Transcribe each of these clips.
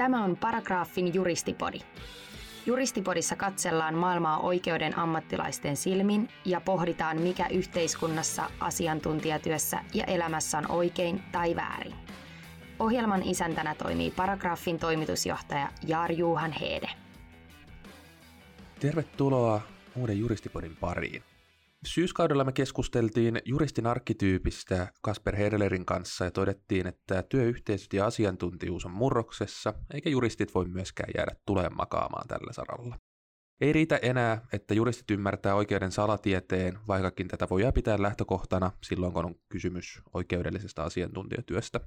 Tämä on Paragraafin juristipodi. Juristipodissa katsellaan maailmaa oikeuden ammattilaisten silmin ja pohditaan, mikä yhteiskunnassa, asiantuntijatyössä ja elämässä on oikein tai väärin. Ohjelman isäntänä toimii Paragraafin toimitusjohtaja Jaar Juhan Heede. Tervetuloa uuden juristipodin pariin. Syyskaudella me keskusteltiin juristin arkkityypistä Kasper Herlerin kanssa ja todettiin, että työyhteisöt ja asiantuntijuus on murroksessa, eikä juristit voi myöskään jäädä tuleen makaamaan tällä saralla. Ei riitä enää, että juristit ymmärtää oikeuden salatieteen, vaikkakin tätä voi pitää lähtökohtana silloin, kun on kysymys oikeudellisesta asiantuntijatyöstä.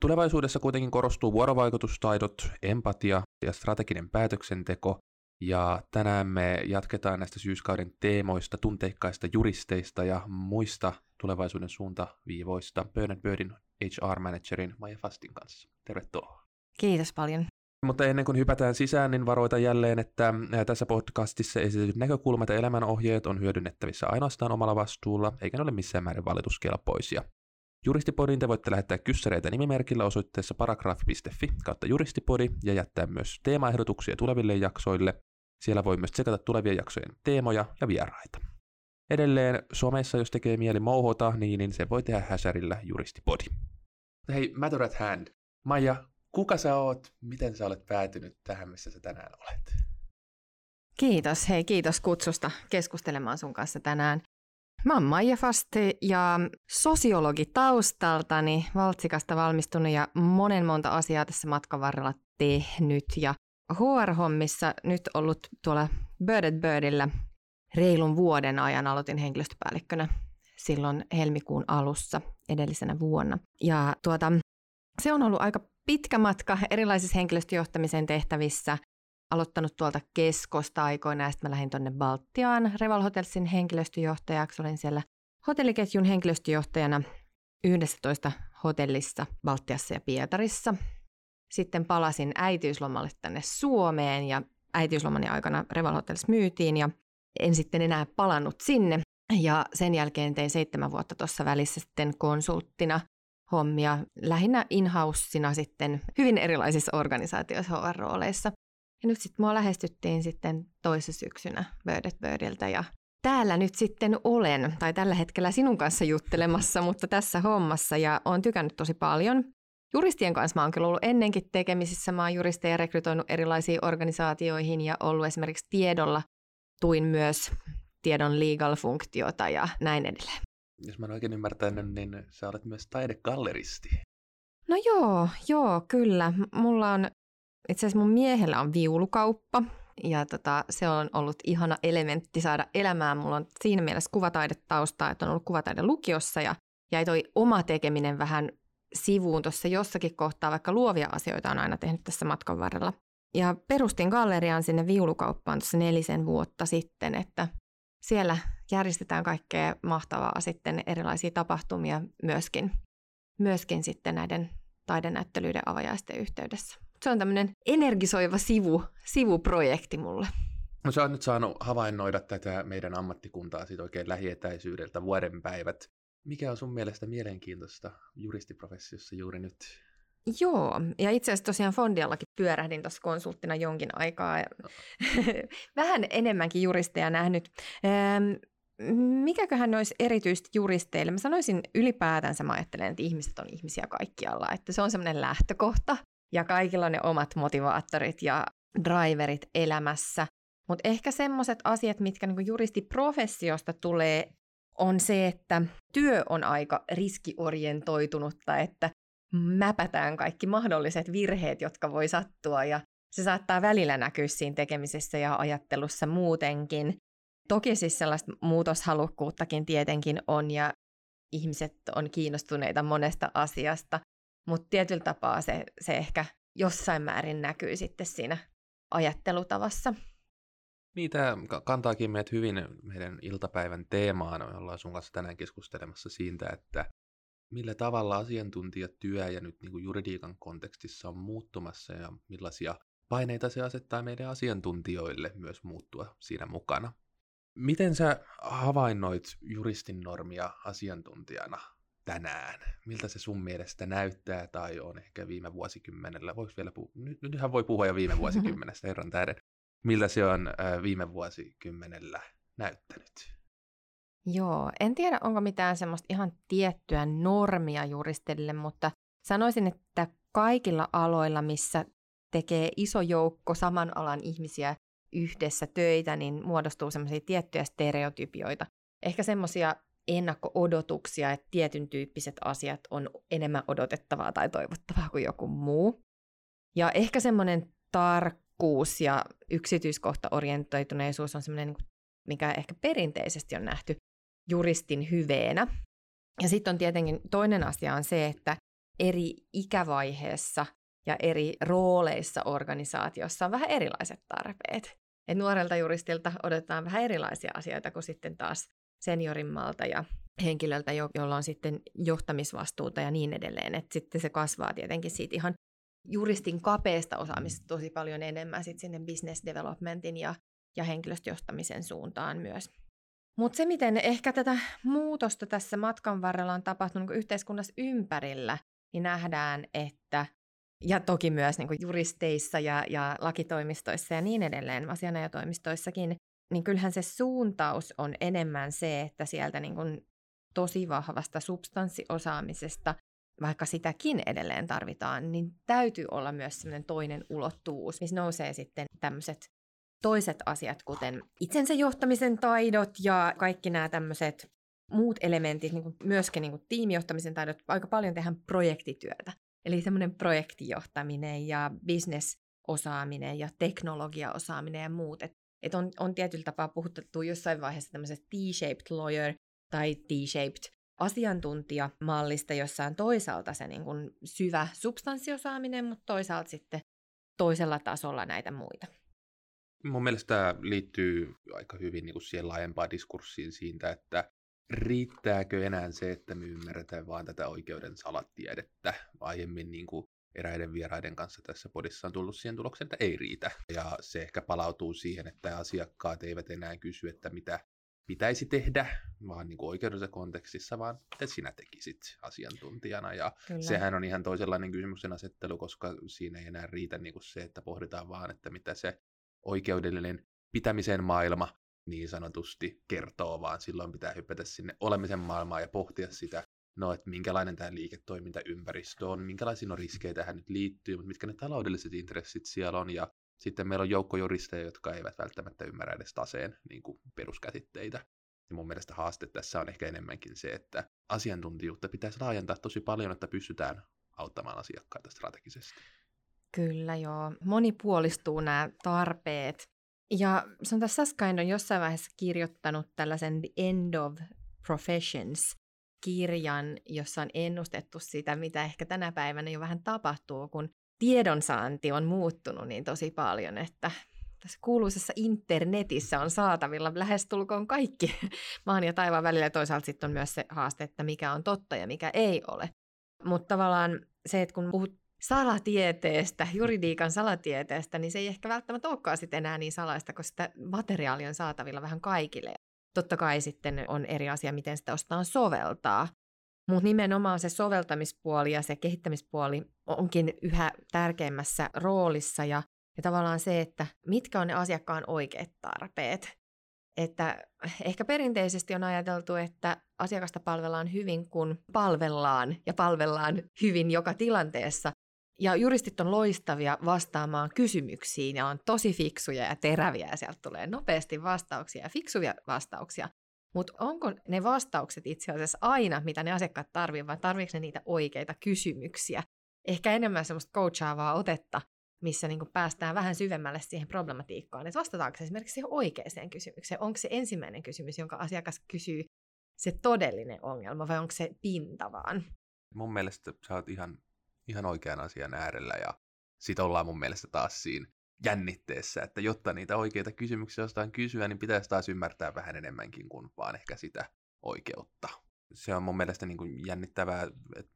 Tulevaisuudessa kuitenkin korostuu vuorovaikutustaidot, empatia ja strateginen päätöksenteko, ja tänään me jatketaan näistä syyskauden teemoista, tunteikkaista juristeista ja muista tulevaisuuden suuntaviivoista Burn Birdin HR-managerin Maija Fastin kanssa. Tervetuloa. Kiitos paljon. Mutta ennen kuin hypätään sisään, niin varoitan jälleen, että tässä podcastissa esitetyt näkökulmat ja elämänohjeet on hyödynnettävissä ainoastaan omalla vastuulla, eikä ne ole missään määrin valituskelpoisia. Juristipodin te voitte lähettää kyssäreitä nimimerkillä osoitteessa paragraafi.fi kautta juristipodi ja jättää myös teemaehdotuksia tuleville jaksoille. Siellä voi myös tsekata tulevien jaksojen teemoja ja vieraita. Edelleen somessa, jos tekee mieli mouhota, niin, niin se voi tehdä häsärillä juristipodi. Hei, matter at hand. Maija, kuka sä oot? Miten sä olet päätynyt tähän, missä sä tänään olet? Kiitos. Hei, kiitos kutsusta keskustelemaan sun kanssa tänään. Mä oon Maija Faste ja sosiologi taustaltani, Valtsikasta valmistunut ja monen monta asiaa tässä matkan varrella tehnyt. Ja HR-hommissa nyt ollut tuolla Birded Birdillä reilun vuoden ajan aloitin henkilöstöpäällikkönä silloin helmikuun alussa edellisenä vuonna. Ja tuota, se on ollut aika pitkä matka erilaisissa henkilöstöjohtamisen tehtävissä aloittanut tuolta keskosta aikoina ja sitten mä lähdin tuonne Baltiaan Reval Hotelsin henkilöstöjohtajaksi. Olin siellä hotelliketjun henkilöstöjohtajana 11 hotellissa Baltiassa ja Pietarissa. Sitten palasin äitiyslomalle tänne Suomeen ja äitiyslomani aikana Reval Hotels myytiin ja en sitten enää palannut sinne. Ja sen jälkeen tein seitsemän vuotta tuossa välissä sitten konsulttina hommia, lähinnä in sitten hyvin erilaisissa organisaatioissa HR-rooleissa. Ja nyt sitten mua lähestyttiin sitten toisessa syksynä Birdet Birdiltä ja täällä nyt sitten olen, tai tällä hetkellä sinun kanssa juttelemassa, mutta tässä hommassa ja olen tykännyt tosi paljon. Juristien kanssa mä oon kyllä ollut ennenkin tekemisissä. Mä oon juristeja rekrytoinut erilaisiin organisaatioihin ja ollut esimerkiksi tiedolla. Tuin myös tiedon legal-funktiota ja näin edelleen. Jos mä oon oikein ymmärtänyt, niin sä olet myös taidegalleristi. No joo, joo, kyllä. Mulla on itse asiassa mun miehellä on viulukauppa ja tota, se on ollut ihana elementti saada elämään. Mulla on siinä mielessä kuvataidetaustaa, että on ollut kuvataide lukiossa ja jäi toi oma tekeminen vähän sivuun tuossa jossakin kohtaa, vaikka luovia asioita on aina tehnyt tässä matkan varrella. Ja perustin galleriaan sinne viulukauppaan tuossa nelisen vuotta sitten, että siellä järjestetään kaikkea mahtavaa sitten erilaisia tapahtumia myöskin, myöskin sitten näiden taidenäyttelyiden avajaisten yhteydessä se on tämmöinen energisoiva sivu, sivuprojekti mulle. No sä oot nyt saanut havainnoida tätä meidän ammattikuntaa siitä oikein lähietäisyydeltä vuoden päivät. Mikä on sun mielestä mielenkiintoista juristiprofessiossa juuri nyt? Joo, ja itse asiassa tosiaan Fondiallakin pyörähdin tuossa konsulttina jonkin aikaa. No. Vähän enemmänkin juristeja nähnyt. Ähm, mikäköhän olisi erityisesti juristeille? Mä sanoisin ylipäätänsä, mä ajattelen, että ihmiset on ihmisiä kaikkialla, että se on semmoinen lähtökohta ja kaikilla ne omat motivaattorit ja driverit elämässä. Mutta ehkä semmoiset asiat, mitkä niinku juristiprofessiosta tulee, on se, että työ on aika riskiorientoitunutta, että mäpätään kaikki mahdolliset virheet, jotka voi sattua ja se saattaa välillä näkyä siinä tekemisessä ja ajattelussa muutenkin. Toki siis sellaista muutoshalukkuuttakin tietenkin on ja ihmiset on kiinnostuneita monesta asiasta, mutta tietyllä tapaa se, se ehkä jossain määrin näkyy sitten siinä ajattelutavassa. Tämä kantaakin meidät hyvin meidän iltapäivän teemaan. Me ollaan sun kanssa tänään keskustelemassa siitä, että millä tavalla asiantuntijatyö ja nyt niin kuin juridiikan kontekstissa on muuttumassa ja millaisia paineita se asettaa meidän asiantuntijoille myös muuttua siinä mukana. Miten sä havainnoit juristin normia asiantuntijana tänään? Miltä se sun mielestä näyttää tai on ehkä viime vuosikymmenellä? Voiko vielä puhua? Nyt, nythän voi puhua jo viime vuosikymmenestä, herran tähden. Miltä se on äh, viime vuosikymmenellä näyttänyt? Joo, en tiedä onko mitään semmoista ihan tiettyä normia juristille, mutta sanoisin, että kaikilla aloilla, missä tekee iso joukko saman alan ihmisiä yhdessä töitä, niin muodostuu semmoisia tiettyjä stereotypioita. Ehkä semmoisia ennakko-odotuksia, että tietyn tyyppiset asiat on enemmän odotettavaa tai toivottavaa kuin joku muu. Ja ehkä semmoinen tarkkuus ja yksityiskohtaorientoituneisuus on semmoinen, niin mikä ehkä perinteisesti on nähty juristin hyveenä. Ja sitten on tietenkin toinen asia on se, että eri ikävaiheessa ja eri rooleissa organisaatiossa on vähän erilaiset tarpeet. Et nuorelta juristilta odotetaan vähän erilaisia asioita kuin sitten taas seniorimmalta ja henkilöltä, jolla on sitten johtamisvastuuta ja niin edelleen. Et sitten se kasvaa tietenkin siitä ihan juristin kapeasta osaamisesta tosi paljon enemmän sit sinne business developmentin ja, ja henkilöstöjohtamisen suuntaan myös. Mutta se, miten ehkä tätä muutosta tässä matkan varrella on tapahtunut niin yhteiskunnassa ympärillä, niin nähdään, että ja toki myös niin juristeissa ja, ja lakitoimistoissa ja niin edelleen, asianajatoimistoissakin, niin kyllähän se suuntaus on enemmän se, että sieltä niin kuin tosi vahvasta substanssiosaamisesta, vaikka sitäkin edelleen tarvitaan, niin täytyy olla myös sellainen toinen ulottuvuus, missä nousee sitten tämmöiset toiset asiat, kuten itsensä johtamisen taidot ja kaikki nämä tämmöiset muut elementit, niin kuin myöskin niin kuin tiimijohtamisen taidot, aika paljon tehdään projektityötä. Eli semmoinen projektijohtaminen ja bisnesosaaminen ja teknologiaosaaminen ja muut. Et, et on, on tietyllä tapaa puhuttu jossain vaiheessa tämmöisestä T-shaped lawyer tai T-shaped asiantuntijamallista, jossa on toisaalta se niin kuin syvä substanssiosaaminen, mutta toisaalta sitten toisella tasolla näitä muita. Mun mielestä tämä liittyy aika hyvin niin kuin siihen laajempaan diskurssiin siitä, että riittääkö enää se, että me ymmärretään vaan tätä oikeuden salatiedettä. Aiemmin niin kuin eräiden vieraiden kanssa tässä podissa on tullut siihen tulokseen, että ei riitä. Ja se ehkä palautuu siihen, että asiakkaat eivät enää kysy, että mitä pitäisi tehdä, vaan niin oikeudellisessa kontekstissa, vaan mitä sinä tekisit asiantuntijana. Ja Kyllä. sehän on ihan toisenlainen kysymyksen asettelu, koska siinä ei enää riitä niin kuin se, että pohditaan vaan, että mitä se oikeudellinen pitämisen maailma niin sanotusti kertoo, vaan silloin pitää hypätä sinne olemisen maailmaan ja pohtia sitä, no, että minkälainen tämä liiketoimintaympäristö on, minkälaisia no riskejä tähän nyt liittyy, mutta mitkä ne taloudelliset intressit siellä on, ja sitten meillä on joukko juristeja, jotka eivät välttämättä ymmärrä edes taseen niin kuin peruskäsitteitä. Ja mun mielestä haaste tässä on ehkä enemmänkin se, että asiantuntijuutta pitäisi laajentaa tosi paljon, että pystytään auttamaan asiakkaita strategisesti. Kyllä joo. Monipuolistuu nämä tarpeet. Ja tässä Saskain on jossain vaiheessa kirjoittanut tällaisen The End of Professions kirjan, jossa on ennustettu sitä, mitä ehkä tänä päivänä jo vähän tapahtuu, kun tiedonsaanti on muuttunut niin tosi paljon, että tässä kuuluisessa internetissä on saatavilla lähestulkoon kaikki maan ja taivaan välillä. Toisaalta sitten on myös se haaste, että mikä on totta ja mikä ei ole. Mutta tavallaan se, että kun puhut salatieteestä, juridiikan salatieteestä, niin se ei ehkä välttämättä olekaan sitten enää niin salaista, koska sitä materiaalia on saatavilla vähän kaikille. Totta kai sitten on eri asia, miten sitä ostaa soveltaa. Mutta nimenomaan se soveltamispuoli ja se kehittämispuoli onkin yhä tärkeimmässä roolissa ja, ja tavallaan se, että mitkä on ne asiakkaan oikeat tarpeet. Että ehkä perinteisesti on ajateltu, että asiakasta palvellaan hyvin, kun palvellaan ja palvellaan hyvin joka tilanteessa, ja juristit on loistavia vastaamaan kysymyksiin ja on tosi fiksuja ja teräviä ja sieltä tulee nopeasti vastauksia ja fiksuja vastauksia. Mutta onko ne vastaukset itse asiassa aina, mitä ne asiakkaat tarvitsevat, vai tarvitseeko ne niitä oikeita kysymyksiä? Ehkä enemmän semmoista coachaavaa otetta, missä niin päästään vähän syvemmälle siihen problematiikkaan, että vastataanko esimerkiksi siihen oikeaan kysymykseen. Onko se ensimmäinen kysymys, jonka asiakas kysyy, se todellinen ongelma vai onko se pinta vaan? Mun mielestä sä oot ihan ihan oikean asian äärellä ja sit ollaan mun mielestä taas siinä jännitteessä, että jotta niitä oikeita kysymyksiä jostain kysyä, niin pitäisi taas ymmärtää vähän enemmänkin kuin vaan ehkä sitä oikeutta. Se on mun mielestä niin kuin jännittävää,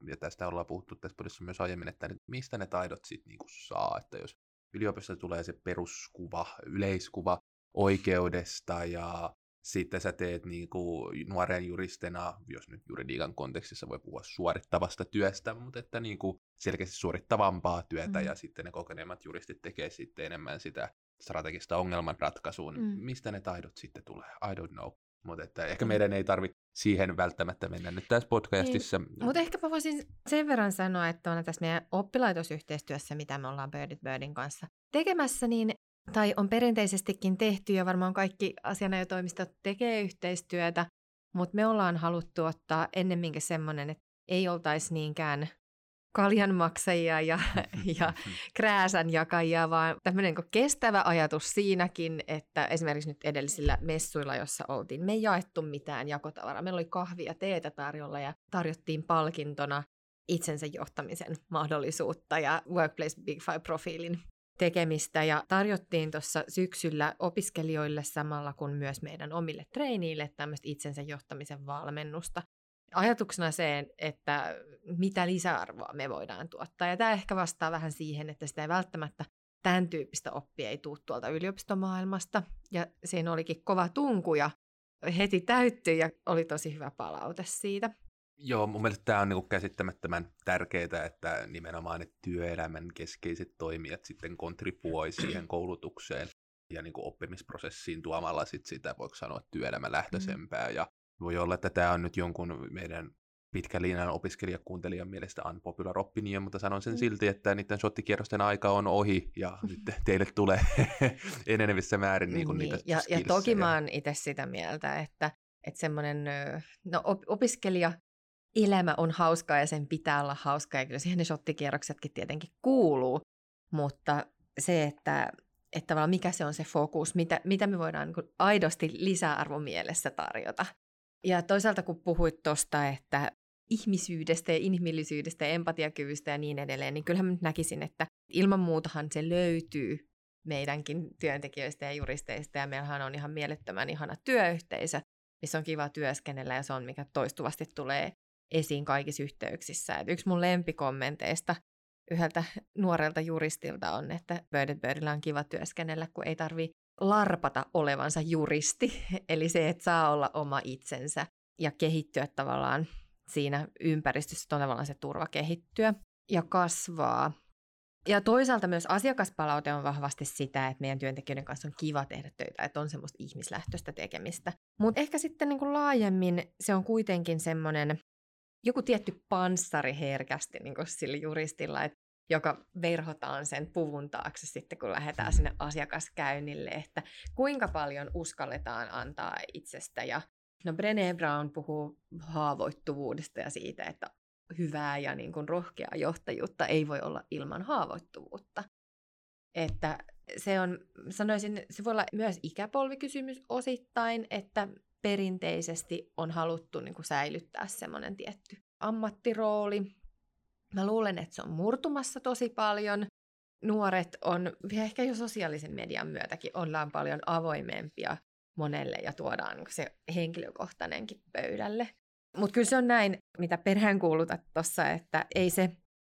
ja tästä ollaan puhuttu tässä podissa myös aiemmin, että mistä ne taidot sitten niin saa, että jos yliopistossa tulee se peruskuva, yleiskuva oikeudesta ja sitten sä teet niin kuin nuoren juristina, jos nyt juridiikan kontekstissa voi puhua suorittavasta työstä, mutta että niin kuin selkeästi suorittavampaa työtä mm. ja sitten ne kokeneemmat juristit tekee sitten enemmän sitä strategista ongelmanratkaisuun. Mm. Mistä ne taidot sitten tulee? I don't know. Mutta että ehkä mm. meidän ei tarvitse siihen välttämättä mennä nyt tässä podcastissa. Niin. Mutta ehkä mä voisin sen verran sanoa, että on tässä meidän oppilaitosyhteistyössä, mitä me ollaan Birdit Birdin kanssa tekemässä, niin tai on perinteisestikin tehty ja varmaan kaikki asianajotoimistot tekee yhteistyötä, mutta me ollaan haluttu ottaa ennemminkin semmoinen, että ei oltaisi niinkään kaljanmaksajia ja, ja krääsän jakajia, vaan tämmöinen kestävä ajatus siinäkin, että esimerkiksi nyt edellisillä messuilla, jossa oltiin, me ei jaettu mitään jakotavaraa. Meillä oli kahvia ja teetä tarjolla ja tarjottiin palkintona itsensä johtamisen mahdollisuutta ja Workplace Big Five-profiilin tekemistä ja tarjottiin tuossa syksyllä opiskelijoille samalla kuin myös meidän omille treiniille tämmöistä itsensä johtamisen valmennusta. Ajatuksena se, että mitä lisäarvoa me voidaan tuottaa. Ja tämä ehkä vastaa vähän siihen, että sitä ei välttämättä tämän tyyppistä oppia ei tule tuolta yliopistomaailmasta. Ja siinä olikin kova tunku ja heti täyttyi ja oli tosi hyvä palaute siitä. Joo, mun mielestä tämä on niinku käsittämättömän tärkeää, että nimenomaan ne työelämän keskeiset toimijat sitten kontribuoi siihen koulutukseen ja niinku oppimisprosessiin tuomalla sit sitä, voiko sanoa, työelämälähtöisempää. Mm. Ja voi olla, että tämä on nyt jonkun meidän pitkän linjan opiskelijakuuntelijan mielestä unpopular opinion, mutta sanon sen mm. silti, että niiden shottikierrosten aika on ohi ja mm. nyt teille tulee enenevissä määrin niinku niin, niitä ja, ja toki mä oon itse sitä mieltä, että, että semmoinen no, op- opiskelija elämä on hauskaa ja sen pitää olla hauskaa ja kyllä siihen ne shottikierroksetkin tietenkin kuuluu, mutta se, että, että tavallaan mikä se on se fokus, mitä, mitä me voidaan niin aidosti lisäarvon mielessä tarjota. Ja toisaalta kun puhuit tuosta, että ihmisyydestä ja inhimillisyydestä ja empatiakyvystä ja niin edelleen, niin kyllähän mä näkisin, että ilman muutahan se löytyy meidänkin työntekijöistä ja juristeista, ja meillähän on ihan mielettömän ihana työyhteisö, missä on kiva työskennellä, ja se on mikä toistuvasti tulee esiin kaikissa yhteyksissä. Et yksi mun lempikommenteista yhdeltä nuorelta juristilta on, että Birded Birdillä on kiva työskennellä, kun ei tarvi larpata olevansa juristi. Eli se, että saa olla oma itsensä ja kehittyä tavallaan siinä ympäristössä tavallaan se turva kehittyä ja kasvaa. Ja toisaalta myös asiakaspalaute on vahvasti sitä, että meidän työntekijöiden kanssa on kiva tehdä töitä, että on semmoista ihmislähtöistä tekemistä. Mutta ehkä sitten niin kuin laajemmin se on kuitenkin semmoinen joku tietty panssari herkästi niin kuin sillä juristilla, että joka verhotaan sen puvun taakse sitten, kun lähdetään sinne asiakaskäynnille, että kuinka paljon uskalletaan antaa itsestä. Ja no Brené Brown puhuu haavoittuvuudesta ja siitä, että hyvää ja niin kuin rohkeaa johtajuutta ei voi olla ilman haavoittuvuutta. Että se on, sanoisin, se voi olla myös ikäpolvikysymys osittain, että perinteisesti on haluttu niin kuin säilyttää semmoinen tietty ammattirooli. Mä luulen, että se on murtumassa tosi paljon. Nuoret on, ehkä jo sosiaalisen median myötäkin, ollaan paljon avoimempia monelle ja tuodaan niin se henkilökohtainenkin pöydälle. Mutta kyllä se on näin, mitä peräänkuulutat tuossa, että ei se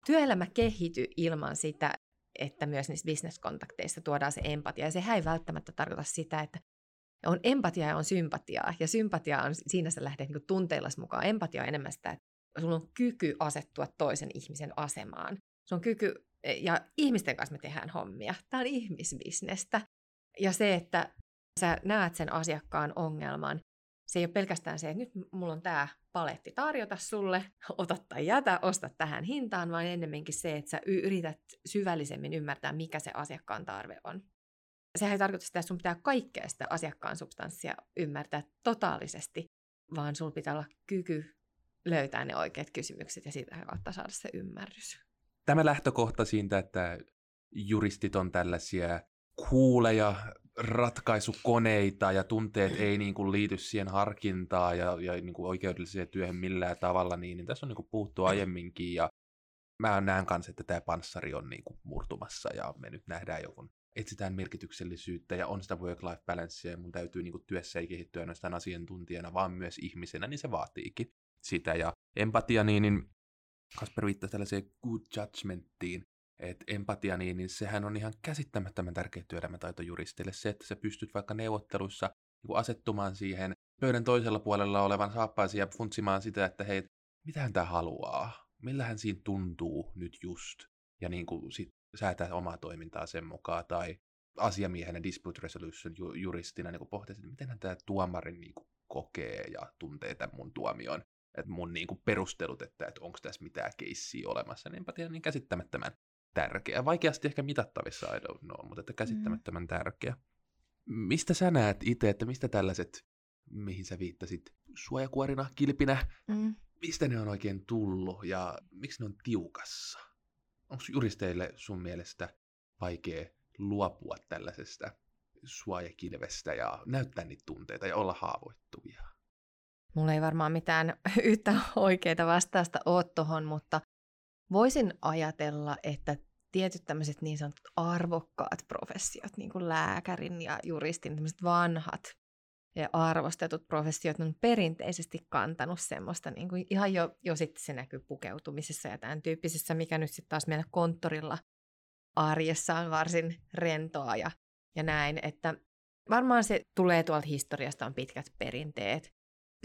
työelämä kehity ilman sitä, että myös niissä bisneskontakteissa tuodaan se empatia. Ja sehän ei välttämättä tarkoita sitä, että on empatia ja on sympatiaa. Ja sympatia on, siinä sä lähdet niin tunteillas mukaan. Empatia on enemmän sitä, että sulla on kyky asettua toisen ihmisen asemaan. Se on kyky, ja ihmisten kanssa me tehdään hommia. Tämä on ihmisbisnestä. Ja se, että sä näet sen asiakkaan ongelman, se ei ole pelkästään se, että nyt mulla on tämä paletti tarjota sulle, ota tai jätä, osta tähän hintaan, vaan ennemminkin se, että sä yrität syvällisemmin ymmärtää, mikä se asiakkaan tarve on sehän ei tarkoita sitä, että sun pitää kaikkea sitä asiakkaan substanssia ymmärtää totaalisesti, vaan sulla pitää olla kyky löytää ne oikeat kysymykset ja siitä kautta saada se ymmärrys. Tämä lähtökohta siitä, että juristit on tällaisia kuuleja, ratkaisukoneita ja tunteet ei niin kuin liity siihen harkintaan ja, ja niin kuin oikeudelliseen työhön millään tavalla, niin, niin tässä on niin kuin puhuttu aiemminkin ja mä näen kanssa, että tämä panssari on niin kuin murtumassa ja me nyt nähdään joku etsitään merkityksellisyyttä ja on sitä work-life balancea ja mun täytyy niin kuin, työssä ei kehittyä ainoastaan asiantuntijana, vaan myös ihmisenä, niin se vaatiikin sitä. Ja empatia, niin, niin Kasper viittasi tällaiseen good judgmenttiin, että empatia, niin, niin sehän on ihan käsittämättömän tärkeä työelämätaito juristille. Se, että sä pystyt vaikka neuvotteluissa niin asettumaan siihen pöydän toisella puolella olevan saappaisiin ja funtsimaan sitä, että hei, mitä hän tämä haluaa? Millähän siinä tuntuu nyt just? Ja niin kuin sit säätää omaa toimintaa sen mukaan, tai asiamiehenä dispute resolution juristina niin pohtia, että miten tämä tuomari niin kuin kokee ja tuntee tämän mun tuomion, että mun niin kuin perustelut, että, että onko tässä mitään keissiä olemassa, niin enpä tiedä niin käsittämättömän tärkeä. Vaikeasti ehkä mitattavissa, I don't know, mutta että käsittämättömän mm. tärkeä. Mistä sä näet itse, että mistä tällaiset, mihin sä viittasit, suojakuorina, kilpinä, mm. mistä ne on oikein tullut ja miksi ne on tiukassa? Onko juristeille sun mielestä vaikea luopua tällaisesta suojakilvestä ja näyttää niitä tunteita ja olla haavoittuvia? Mulla ei varmaan mitään yhtä oikeaa vastausta ole tuohon, mutta voisin ajatella, että tietyt tämmöiset niin sanotut arvokkaat professiot, niin kuin lääkärin ja juristin, tämmöiset vanhat ja arvostetut professiot on perinteisesti kantanut semmoista, niin kuin ihan jo, jo sitten se näkyy pukeutumisessa ja tämän tyyppisessä, mikä nyt sitten taas meillä konttorilla arjessa on varsin rentoa ja, ja näin, että varmaan se tulee tuolta historiasta, on pitkät perinteet.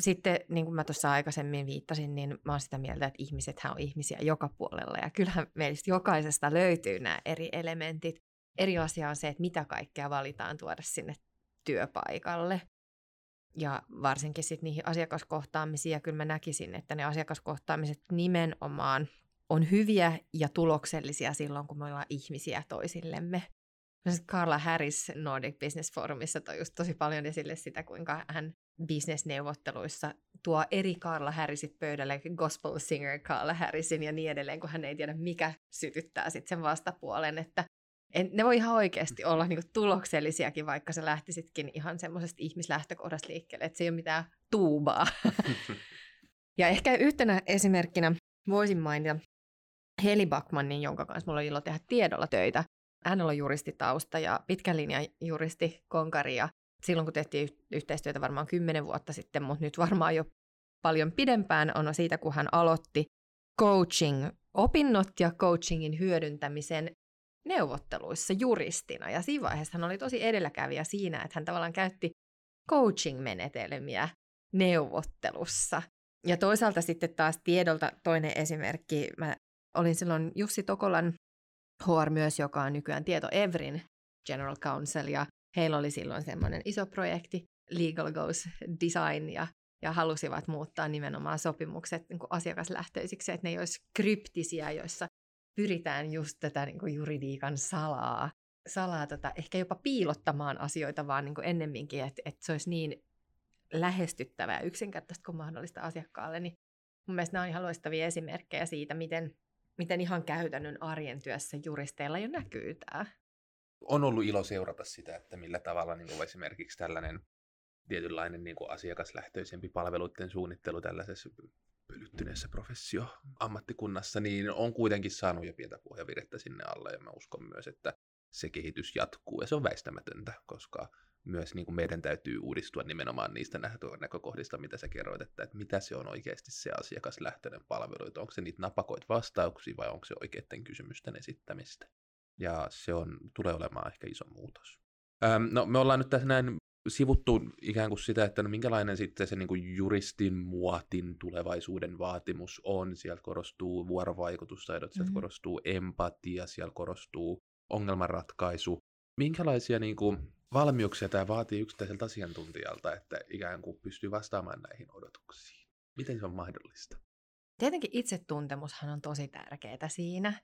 Sitten, niin kuin mä tuossa aikaisemmin viittasin, niin mä oon sitä mieltä, että ihmisethän on ihmisiä joka puolella, ja kyllähän meistä jokaisesta löytyy nämä eri elementit. Eri asia on se, että mitä kaikkea valitaan tuoda sinne työpaikalle. Ja varsinkin sitten niihin asiakaskohtaamisiin, ja kyllä mä näkisin, että ne asiakaskohtaamiset nimenomaan on hyviä ja tuloksellisia silloin, kun me ollaan ihmisiä toisillemme. Carla Harris Nordic Business Forumissa toi just tosi paljon esille sitä, kuinka hän bisnesneuvotteluissa tuo eri Carla Harrisit pöydälle, gospel singer Carla Harrisin ja niin edelleen, kun hän ei tiedä, mikä sytyttää sitten sen vastapuolen, että en, ne voi ihan oikeasti olla niinku tuloksellisiakin, vaikka sä lähtisitkin ihan semmoisesta ihmislähtökohdasta liikkeelle, että se ei ole mitään tuubaa. ja ehkä yhtenä esimerkkinä voisin mainita Heli Backmanin, jonka kanssa mulla oli ilo tehdä tiedolla töitä. Hän on juristitausta ja pitkän linjan juristi konkari ja silloin kun tehtiin yhteistyötä varmaan kymmenen vuotta sitten, mutta nyt varmaan jo paljon pidempään on siitä, kun hän aloitti coaching-opinnot ja coachingin hyödyntämisen neuvotteluissa juristina. Ja siinä vaiheessa hän oli tosi edelläkävijä siinä, että hän tavallaan käytti coaching-menetelmiä neuvottelussa. Ja toisaalta sitten taas tiedolta toinen esimerkki. Mä olin silloin Jussi Tokolan HR myös, joka on nykyään Tieto Evrin General Counsel, ja heillä oli silloin semmoinen iso projekti, Legal Goes Design, ja, ja halusivat muuttaa nimenomaan sopimukset niin kuin asiakaslähtöisiksi, että ne ei olisi kryptisiä, joissa pyritään just tätä niin kuin juridiikan salaa, salaa tota, ehkä jopa piilottamaan asioita, vaan niin kuin ennemminkin, että, että se olisi niin lähestyttävää yksinkertaista kuin mahdollista asiakkaalle, niin mun mielestä nämä on ihan loistavia esimerkkejä siitä, miten, miten ihan käytännön arjen työssä juristeilla jo näkyy tämä on ollut ilo seurata sitä, että millä tavalla niin kuin esimerkiksi tällainen tietynlainen niin kuin asiakaslähtöisempi palveluiden suunnittelu tällaisessa pölyttyneessä professio-ammattikunnassa, niin on kuitenkin saanut jo pientä pohjavirettä sinne alle, ja mä uskon myös, että se kehitys jatkuu, ja se on väistämätöntä, koska myös niin kuin meidän täytyy uudistua nimenomaan niistä näkökohdista, mitä sä kerroit, että, että mitä se on oikeasti se asiakaslähtöinen palvelu, että onko se niitä napakoit vastauksia vai onko se oikeiden kysymysten esittämistä ja se on, tulee olemaan ehkä iso muutos. Öm, no me ollaan nyt tässä näin sivuttu ikään kuin sitä, että no minkälainen sitten se niin kuin juristin muotin tulevaisuuden vaatimus on. Siellä korostuu vuorovaikutustaidot, sieltä mm-hmm. korostuu empatia, siellä korostuu ongelmanratkaisu. Minkälaisia niin kuin, valmiuksia tämä vaatii yksittäiseltä asiantuntijalta, että ikään kuin pystyy vastaamaan näihin odotuksiin? Miten se on mahdollista? Tietenkin itsetuntemushan on tosi tärkeää siinä,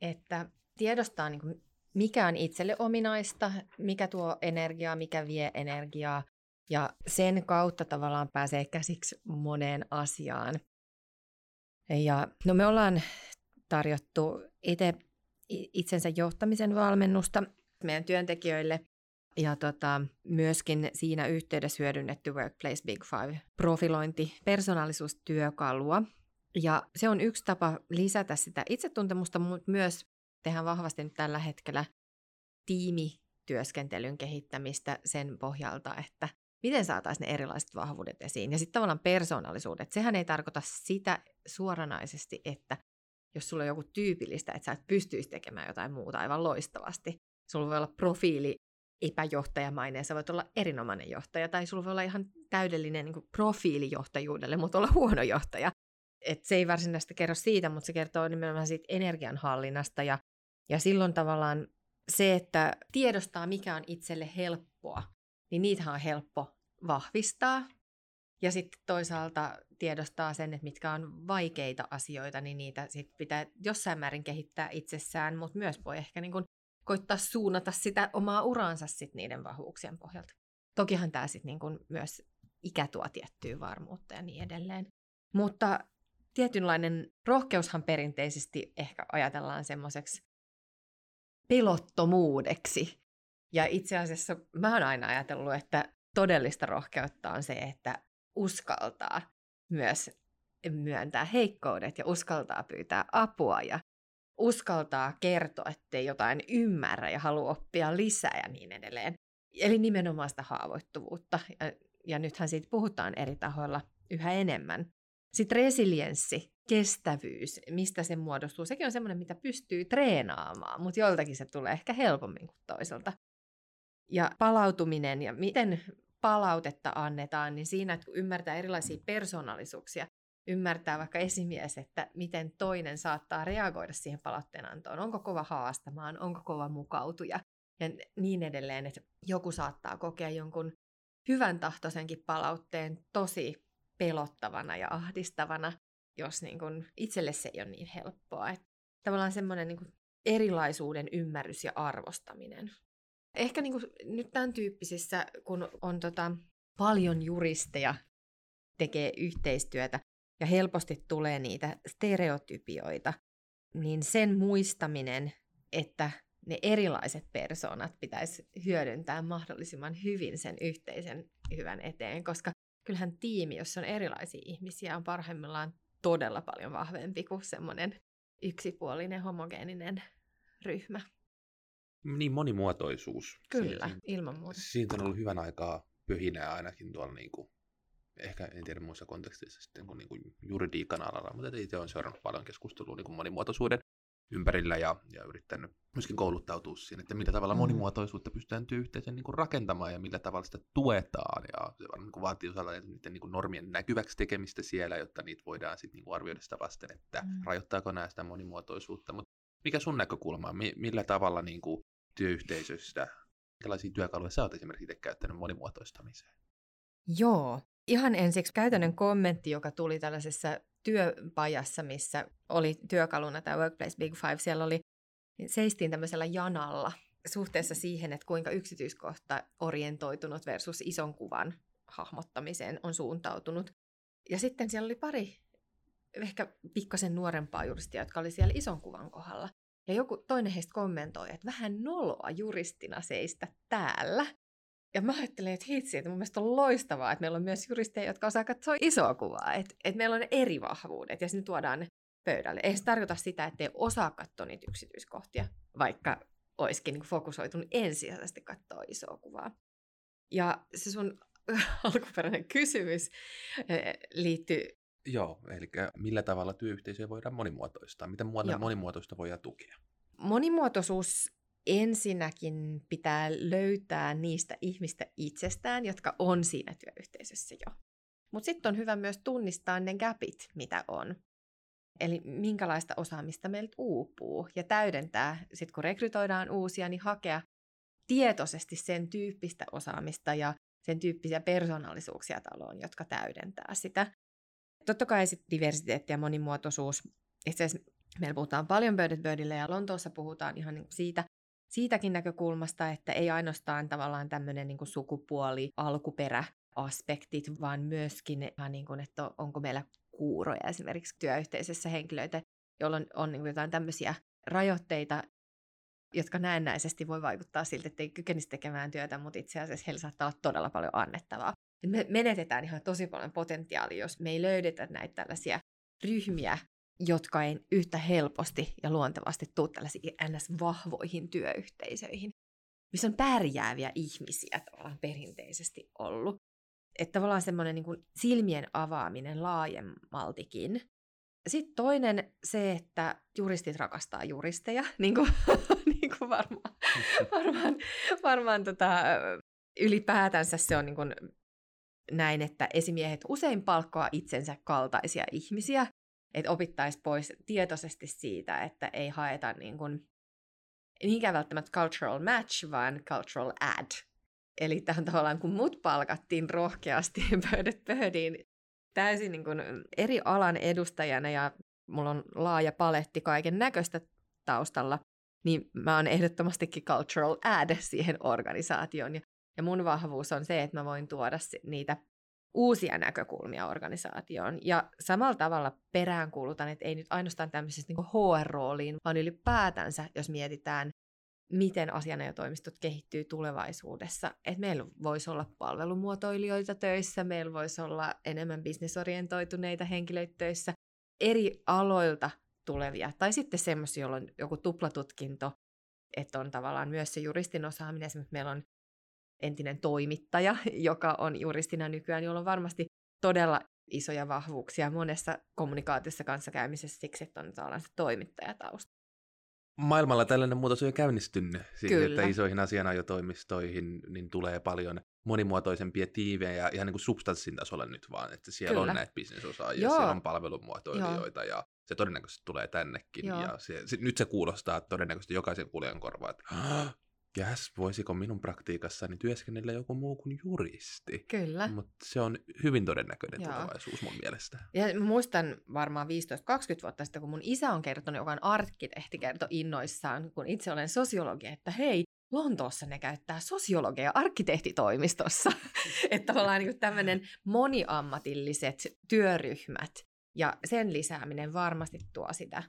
että tiedostaa, niin kuin, mikä on itselle ominaista, mikä tuo energiaa, mikä vie energiaa, ja sen kautta tavallaan pääsee käsiksi moneen asiaan. Ja no me ollaan tarjottu itse itsensä johtamisen valmennusta meidän työntekijöille ja tota, myöskin siinä yhteydessä hyödynnetty Workplace Big Five profilointi persoonallisuustyökalua. Ja se on yksi tapa lisätä sitä itsetuntemusta, mutta myös tehdään vahvasti nyt tällä hetkellä tiimityöskentelyn kehittämistä sen pohjalta, että miten saataisiin ne erilaiset vahvuudet esiin. Ja sitten tavallaan persoonallisuudet. Sehän ei tarkoita sitä suoranaisesti, että jos sulla on joku tyypillistä, että sä et pystyisi tekemään jotain muuta aivan loistavasti. Sulla voi olla profiili epäjohtajamainen, sä voit olla erinomainen johtaja, tai sulla voi olla ihan täydellinen niin profiilijohtajuudelle, mutta olla huono johtaja. Et se ei varsinaisesti kerro siitä, mutta se kertoo nimenomaan siitä energianhallinnasta, ja, ja silloin tavallaan se, että tiedostaa, mikä on itselle helppoa, niin niitä on helppo vahvistaa. Ja sitten toisaalta tiedostaa sen, että mitkä on vaikeita asioita, niin niitä sit pitää jossain määrin kehittää itsessään, mutta myös voi ehkä niin kun koittaa suunnata sitä omaa uraansa sit niiden vahvuuksien pohjalta. Tokihan tämä sitten niin myös ikä tuo tiettyä varmuutta ja niin edelleen. Mutta tietynlainen rohkeushan perinteisesti ehkä ajatellaan semmoiseksi pelottomuudeksi. Ja itse asiassa mä oon aina ajatellut, että todellista rohkeutta on se, että uskaltaa myös myöntää heikkoudet ja uskaltaa pyytää apua ja uskaltaa kertoa, ettei jotain ymmärrä ja halua oppia lisää ja niin edelleen. Eli nimenomaan sitä haavoittuvuutta. Ja, ja nythän siitä puhutaan eri tahoilla yhä enemmän. Sitten resilienssi, kestävyys, mistä se muodostuu, sekin on semmoinen, mitä pystyy treenaamaan, mutta joltakin se tulee ehkä helpommin kuin toiselta. Ja palautuminen ja miten palautetta annetaan, niin siinä, että kun ymmärtää erilaisia persoonallisuuksia, ymmärtää vaikka esimies, että miten toinen saattaa reagoida siihen palautteenantoon. Onko kova haastamaan, onko kova mukautuja ja niin edelleen, että joku saattaa kokea jonkun hyvän tahtoisenkin palautteen tosi pelottavana ja ahdistavana, jos niin kun itselle se ei ole niin helppoa. Että tavallaan semmoinen niin erilaisuuden ymmärrys ja arvostaminen. Ehkä niin kuin nyt tämän tyyppisissä, kun on tota, paljon juristeja, tekee yhteistyötä ja helposti tulee niitä stereotypioita, niin sen muistaminen, että ne erilaiset persoonat pitäisi hyödyntää mahdollisimman hyvin sen yhteisen hyvän eteen, koska kyllähän tiimi, jossa on erilaisia ihmisiä, on parhaimmillaan todella paljon vahvempi kuin semmoinen yksipuolinen homogeeninen ryhmä. Niin monimuotoisuus. Kyllä, siinä, ilman muuta. Siitä on ollut hyvän aikaa pöhinää ainakin tuolla niin kuin, ehkä en tiedä muissa konteksteissa sitten kuin, niin kuin juridiikan alalla, mutta itse olen seurannut paljon keskustelua niin kuin monimuotoisuuden ympärillä ja, ja yrittänyt myöskin kouluttautua siihen, että millä tavalla mm. monimuotoisuutta pystytään työyhteisön niin rakentamaan ja millä tavalla sitä tuetaan. Ja se niin kuin vaatii osalla niiden niin kuin normien näkyväksi tekemistä siellä, jotta niitä voidaan sitten niin arvioida sitä vasten, että mm. rajoittaako nämä sitä monimuotoisuutta. Mutta mikä sun näkökulma on? Millä tavalla niin kuin työyhteisöstä, minkälaisia työkaluja sä oot esimerkiksi itse käyttänyt monimuotoistamiseen? Joo, ihan ensiksi käytännön kommentti, joka tuli tällaisessa työpajassa, missä oli työkaluna tämä Workplace Big Five. Siellä oli, seistiin tämmöisellä janalla suhteessa siihen, että kuinka yksityiskohta orientoitunut versus ison kuvan hahmottamiseen on suuntautunut. Ja sitten siellä oli pari ehkä pikkasen nuorempaa juristia, jotka oli siellä ison kuvan kohdalla. Ja joku toinen heistä kommentoi, että vähän noloa juristina seistä täällä. Ja mä ajattelen, että hitsi, että mun mielestä on loistavaa, että meillä on myös juristeja, jotka osaa katsoa isoa kuvaa, että, että meillä on eri vahvuudet ja sitten tuodaan ne pöydälle. Ei se tarkoita sitä, että ei osaa katsoa niitä yksityiskohtia, vaikka olisikin niin fokusoitunut ensisijaisesti katsoa isoa kuvaa. Ja se sun alkuperäinen kysymys eh, liittyy... Joo, eli millä tavalla työyhteisöjä voidaan monimuotoistaa? Miten Joo. monimuotoista voidaan tukea? Monimuotoisuus ensinnäkin pitää löytää niistä ihmistä itsestään, jotka on siinä työyhteisössä jo. Mutta sitten on hyvä myös tunnistaa ne gapit, mitä on. Eli minkälaista osaamista meiltä uupuu ja täydentää, sitten kun rekrytoidaan uusia, niin hakea tietoisesti sen tyyppistä osaamista ja sen tyyppisiä persoonallisuuksia taloon, jotka täydentää sitä. Totta kai sitten diversiteetti ja monimuotoisuus. Itse asiassa meillä puhutaan paljon Birded Birdille ja Lontoossa puhutaan ihan siitä, siitäkin näkökulmasta, että ei ainoastaan tavallaan tämmöinen niin sukupuoli, alkuperä, aspektit, vaan myöskin niin kuin, että onko meillä kuuroja esimerkiksi työyhteisössä henkilöitä, jolloin on niin jotain tämmöisiä rajoitteita, jotka näennäisesti voi vaikuttaa siltä, että ei kykenisi tekemään työtä, mutta itse asiassa heillä saattaa olla todella paljon annettavaa. Me menetetään ihan tosi paljon potentiaalia, jos me ei löydetä näitä tällaisia ryhmiä, jotka ei yhtä helposti ja luontevasti tule tällaisiin ns-vahvoihin työyhteisöihin, missä on pärjääviä ihmisiä tavallaan perinteisesti ollut. Että tavallaan semmoinen niin silmien avaaminen laajemmaltikin. Sitten toinen se, että juristit rakastaa juristeja, niin kuin, niin kuin varmaan, varmaan, varmaan tota, ylipäätänsä se on niin kuin näin, että esimiehet usein palkkaa itsensä kaltaisia ihmisiä, että opittaisi pois tietoisesti siitä, että ei haeta niin kuin, niinkään välttämättä cultural match, vaan cultural ad. Eli tähän tavallaan, kun mut palkattiin rohkeasti pöydät pöydiin täysin niin kuin eri alan edustajana ja mulla on laaja paletti kaiken näköistä taustalla, niin mä oon ehdottomastikin cultural ad siihen organisaatioon. Ja, ja mun vahvuus on se, että mä voin tuoda niitä uusia näkökulmia organisaatioon. Ja samalla tavalla peräänkuulutan, että ei nyt ainoastaan tämmöisessä niin HR-rooliin, vaan ylipäätänsä, jos mietitään, miten asianajotoimistot kehittyy tulevaisuudessa. Että meillä voisi olla palvelumuotoilijoita töissä, meillä voisi olla enemmän bisnesorientoituneita henkilöitä töissä, eri aloilta tulevia, tai sitten semmoisia, joilla on joku tuplatutkinto, että on tavallaan myös se juristin osaaminen. Esimerkiksi meillä on entinen toimittaja, joka on juristina nykyään, jolla on varmasti todella isoja vahvuuksia monessa kommunikaatiossa kanssakäymisessä siksi, että on tavallaan se toimittajatausta. Maailmalla tällainen muutos on jo käynnistynyt, siis Kyllä. että isoihin asianajotoimistoihin niin tulee paljon monimuotoisempia tiivejä ja ihan niin kuin substanssin tasolla nyt vaan, että siellä Kyllä. on näitä bisnesosaajia, Joo. siellä on palvelumuotoilijoita Joo. ja se todennäköisesti tulee tännekin. Joo. Ja se, se, nyt se kuulostaa todennäköisesti jokaisen kuulijan korvaan, että jäs, voisiko minun praktiikassani työskennellä joku muu kuin juristi? Kyllä. Mutta se on hyvin todennäköinen Joo. tulevaisuus mun mielestä. Ja muistan varmaan 15-20 vuotta sitten, kun mun isä on kertonut, joka on arkkitehti, kertoi innoissaan, kun itse olen sosiologi, että hei, Lontoossa ne käyttää sosiologia arkkitehtitoimistossa. että tavallaan niin tämmöinen moniammatilliset työryhmät ja sen lisääminen varmasti tuo sitä.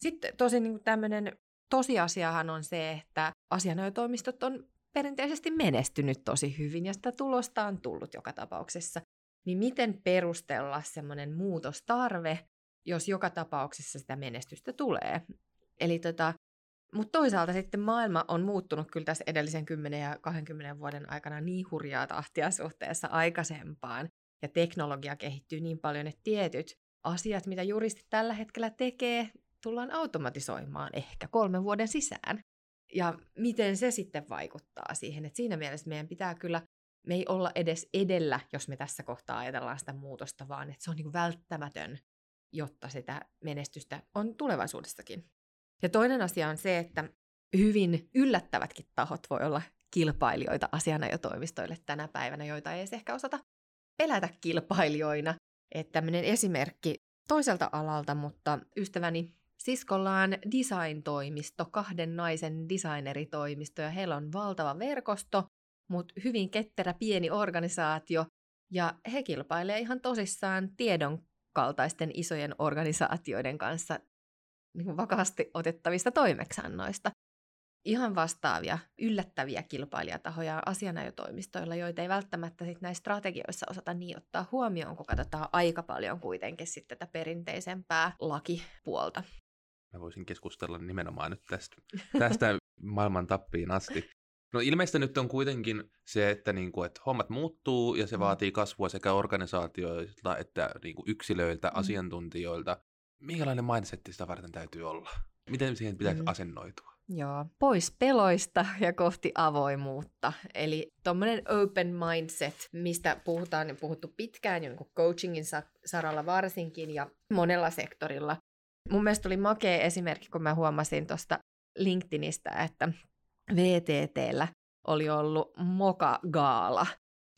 Sitten tosi niin tämmöinen tosiasiahan on se, että asianajotoimistot on perinteisesti menestynyt tosi hyvin ja sitä tulosta on tullut joka tapauksessa. Niin miten perustella semmoinen muutostarve, jos joka tapauksessa sitä menestystä tulee? Eli tota, mutta toisaalta sitten maailma on muuttunut kyllä tässä edellisen 10 ja 20 vuoden aikana niin hurjaa tahtia suhteessa aikaisempaan. Ja teknologia kehittyy niin paljon, että tietyt asiat, mitä juristit tällä hetkellä tekee, tullaan automatisoimaan ehkä kolmen vuoden sisään. Ja miten se sitten vaikuttaa siihen, että siinä mielessä meidän pitää kyllä, me ei olla edes edellä, jos me tässä kohtaa ajatellaan sitä muutosta, vaan että se on niin välttämätön, jotta sitä menestystä on tulevaisuudessakin. Ja toinen asia on se, että hyvin yllättävätkin tahot voi olla kilpailijoita asianajotoimistoille tänä päivänä, joita ei edes ehkä osata pelätä kilpailijoina. Että tämmöinen esimerkki toiselta alalta, mutta ystäväni siskolla on design-toimisto, kahden naisen designeritoimisto ja heillä on valtava verkosto, mutta hyvin ketterä pieni organisaatio ja he kilpailee ihan tosissaan tiedon kaltaisten isojen organisaatioiden kanssa niin vakavasti otettavista toimeksannoista. Ihan vastaavia, yllättäviä kilpailijatahoja asianajotoimistoilla, joita ei välttämättä sit näissä strategioissa osata niin ottaa huomioon, kun katsotaan aika paljon kuitenkin sitten tätä perinteisempää lakipuolta. Mä voisin keskustella nimenomaan nyt tästä, tästä maailman tappiin asti. No ilmeistä nyt on kuitenkin se, että, niin kuin, että hommat muuttuu ja se mm. vaatii kasvua sekä organisaatioilta että niin kuin yksilöiltä, mm. asiantuntijoilta. Minkälainen mindsetti sitä varten täytyy olla? Miten siihen pitäisi mm. asennoitua? Joo, pois peloista ja kohti avoimuutta. Eli tuommoinen open mindset, mistä puhutaan, niin puhuttu pitkään niin kuin coachingin saralla varsinkin ja monella sektorilla. Mun mielestä oli makea esimerkki, kun mä huomasin tuosta LinkedInistä, että VTTllä oli ollut Moka-gaala,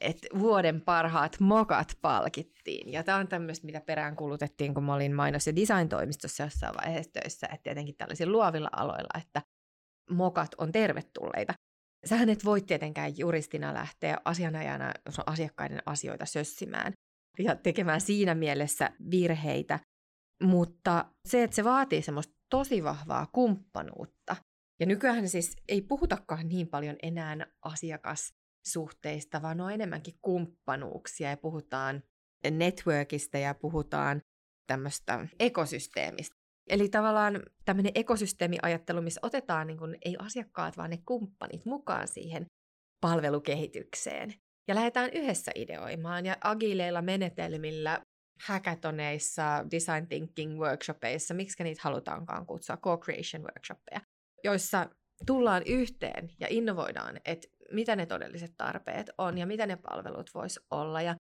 että vuoden parhaat mokat palkittiin. Ja tämä on tämmöistä, mitä perään kulutettiin, kun mä olin mainos- ja design-toimistossa jossain vaiheessa töissä, että tietenkin tällaisilla luovilla aloilla, että mokat on tervetulleita. Sähän et voi tietenkään juristina lähteä asianajana asiakkaiden asioita sössimään ja tekemään siinä mielessä virheitä, mutta se, että se vaatii semmoista tosi vahvaa kumppanuutta. Ja nykyään siis ei puhutakaan niin paljon enää asiakassuhteista, vaan on enemmänkin kumppanuuksia ja puhutaan networkista ja puhutaan tämmöistä ekosysteemistä. Eli tavallaan tämmöinen ekosysteemiajattelu, missä otetaan niin kuin, ei asiakkaat, vaan ne kumppanit mukaan siihen palvelukehitykseen. Ja lähdetään yhdessä ideoimaan ja agileilla menetelmillä hackathoneissa, design thinking workshopeissa, miksi niitä halutaankaan kutsua, co-creation workshoppeja, joissa tullaan yhteen ja innovoidaan, että mitä ne todelliset tarpeet on ja mitä ne palvelut vois olla. Ja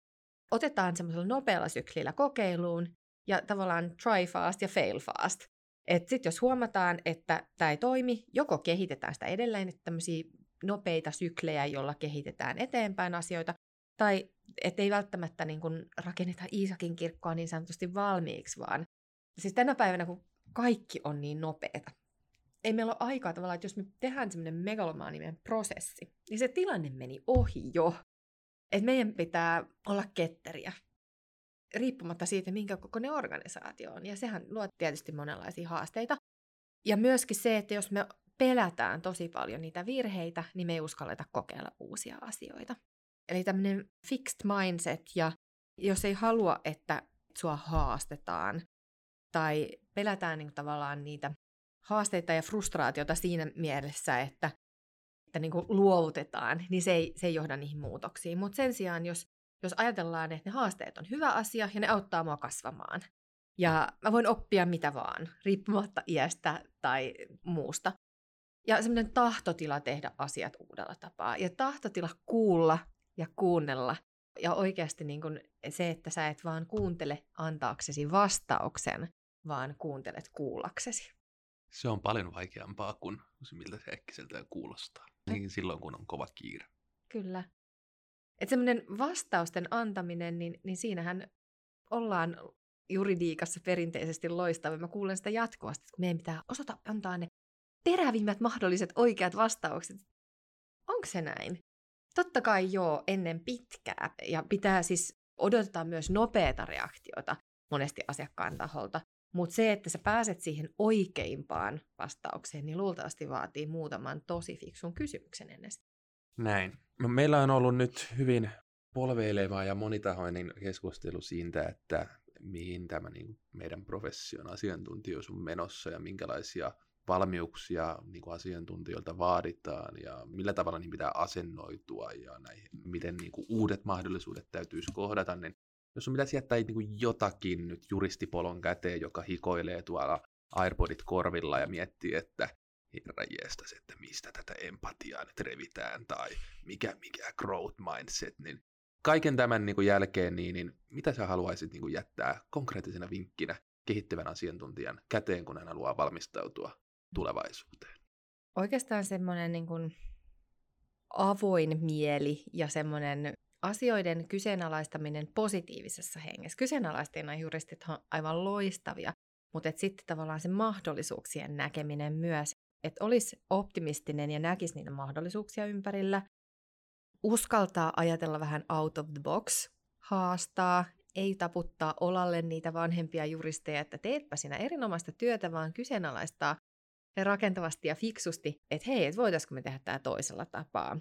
otetaan semmoisella nopealla syklillä kokeiluun ja tavallaan try fast ja fail fast. Että sitten jos huomataan, että tämä ei toimi, joko kehitetään sitä edelleen, että tämmöisiä nopeita syklejä, joilla kehitetään eteenpäin asioita, tai ettei välttämättä niin kun rakenneta Iisakin kirkkoa niin sanotusti valmiiksi, vaan siis tänä päivänä, kun kaikki on niin nopeeta, ei meillä ole aikaa tavallaan, että jos me tehdään semmoinen megalomaaninen prosessi, niin se tilanne meni ohi jo. Että meidän pitää olla ketteriä, riippumatta siitä, minkä kokoinen organisaatio on. Ja sehän luo tietysti monenlaisia haasteita. Ja myöskin se, että jos me pelätään tosi paljon niitä virheitä, niin me ei uskalleta kokeilla uusia asioita. Eli tämmöinen fixed mindset, ja jos ei halua, että sua haastetaan, tai pelätään niin tavallaan niitä haasteita ja frustraatiota siinä mielessä, että, että niin kuin luovutetaan, niin se ei, se ei johda niihin muutoksiin. Mutta sen sijaan, jos, jos ajatellaan, että ne haasteet on hyvä asia ja ne auttaa mua kasvamaan, ja mä voin oppia mitä vaan, riippumatta iästä tai muusta. Ja semmoinen tahtotila tehdä asiat uudella tapaa. Ja tahtotila kuulla ja kuunnella. Ja oikeasti niin kun se, että sä et vaan kuuntele antaaksesi vastauksen, vaan kuuntelet kuullaksesi. Se on paljon vaikeampaa kuin se, miltä se äkkiseltään kuulostaa. Niin silloin, kun on kova kiire. Kyllä. Että semmoinen vastausten antaminen, niin, niin siinähän ollaan juridiikassa perinteisesti loistava. Mä kuulen sitä jatkuvasti, että meidän pitää osata antaa ne terävimmät mahdolliset oikeat vastaukset. Onko se näin? Totta kai joo, ennen pitkää. Ja pitää siis odottaa myös nopeata reaktiota monesti asiakkaan taholta. Mutta se, että sä pääset siihen oikeimpaan vastaukseen, niin luultavasti vaatii muutaman tosi fiksun kysymyksen ennen. Näin. No, meillä on ollut nyt hyvin polveileva ja monitahoinen keskustelu siitä, että mihin tämä niin meidän profession asiantuntijuus on menossa ja minkälaisia valmiuksia niin kuin asiantuntijoilta vaaditaan ja millä tavalla niin pitää asennoitua ja näihin, miten niin kuin uudet mahdollisuudet täytyisi kohdata, niin jos on pitäisi jättää niin kuin jotakin nyt juristipolon käteen, joka hikoilee tuolla AirPodit korvilla ja miettii, että herra jeestas, että mistä tätä empatiaa nyt revitään tai mikä, mikä growth mindset, niin kaiken tämän niin kuin jälkeen, niin, niin mitä sä haluaisit niin kuin jättää konkreettisena vinkkinä kehittyvän asiantuntijan käteen, kun hän haluaa valmistautua tulevaisuuteen? Oikeastaan semmoinen niin kuin avoin mieli ja semmoinen asioiden kyseenalaistaminen positiivisessa hengessä. Kyseenalaistajana juristit on aivan loistavia, mutta sitten tavallaan se mahdollisuuksien näkeminen myös, että olisi optimistinen ja näkisi niitä mahdollisuuksia ympärillä, uskaltaa ajatella vähän out of the box, haastaa, ei taputtaa olalle niitä vanhempia juristeja, että teetpä sinä erinomaista työtä, vaan kyseenalaistaa rakentavasti ja fiksusti, että hei, et voitaisiko me tehdä tämä toisella tapaa.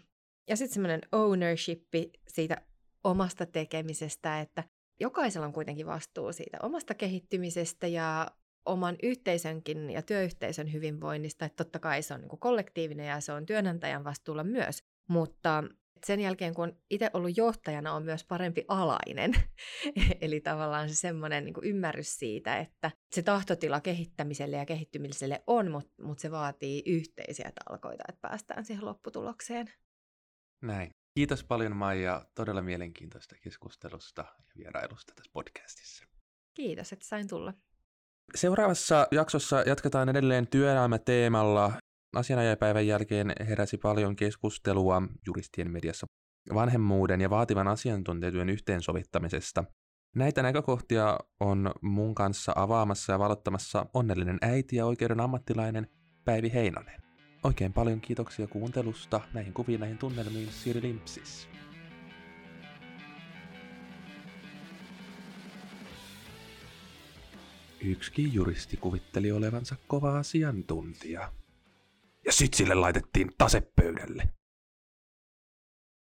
Ja sitten semmoinen ownership siitä omasta tekemisestä, että jokaisella on kuitenkin vastuu siitä omasta kehittymisestä ja oman yhteisönkin ja työyhteisön hyvinvoinnista. Että totta kai se on niin kollektiivinen ja se on työnantajan vastuulla myös, mutta sen jälkeen, kun on itse ollut johtajana, on myös parempi alainen. Eli tavallaan se semmoinen niin ymmärrys siitä, että se tahtotila kehittämiselle ja kehittymiselle on, mutta mut se vaatii yhteisiä talkoita, että päästään siihen lopputulokseen. Näin. Kiitos paljon Maija todella mielenkiintoista keskustelusta ja vierailusta tässä podcastissa. Kiitos, että sain tulla. Seuraavassa jaksossa jatketaan edelleen työelämäteemalla. Asianajapäivän jälkeen heräsi paljon keskustelua juristien mediassa vanhemmuuden ja vaativan asiantuntijatyön yhteensovittamisesta. Näitä näkökohtia on mun kanssa avaamassa ja valottamassa onnellinen äiti ja oikeuden ammattilainen Päivi Heinonen. Oikein paljon kiitoksia kuuntelusta näihin kuviin, näihin tunnelmiin Siri Limpsis. Yksikin juristi kuvitteli olevansa kova asiantuntija. Ja sit sille laitettiin tasepöydälle.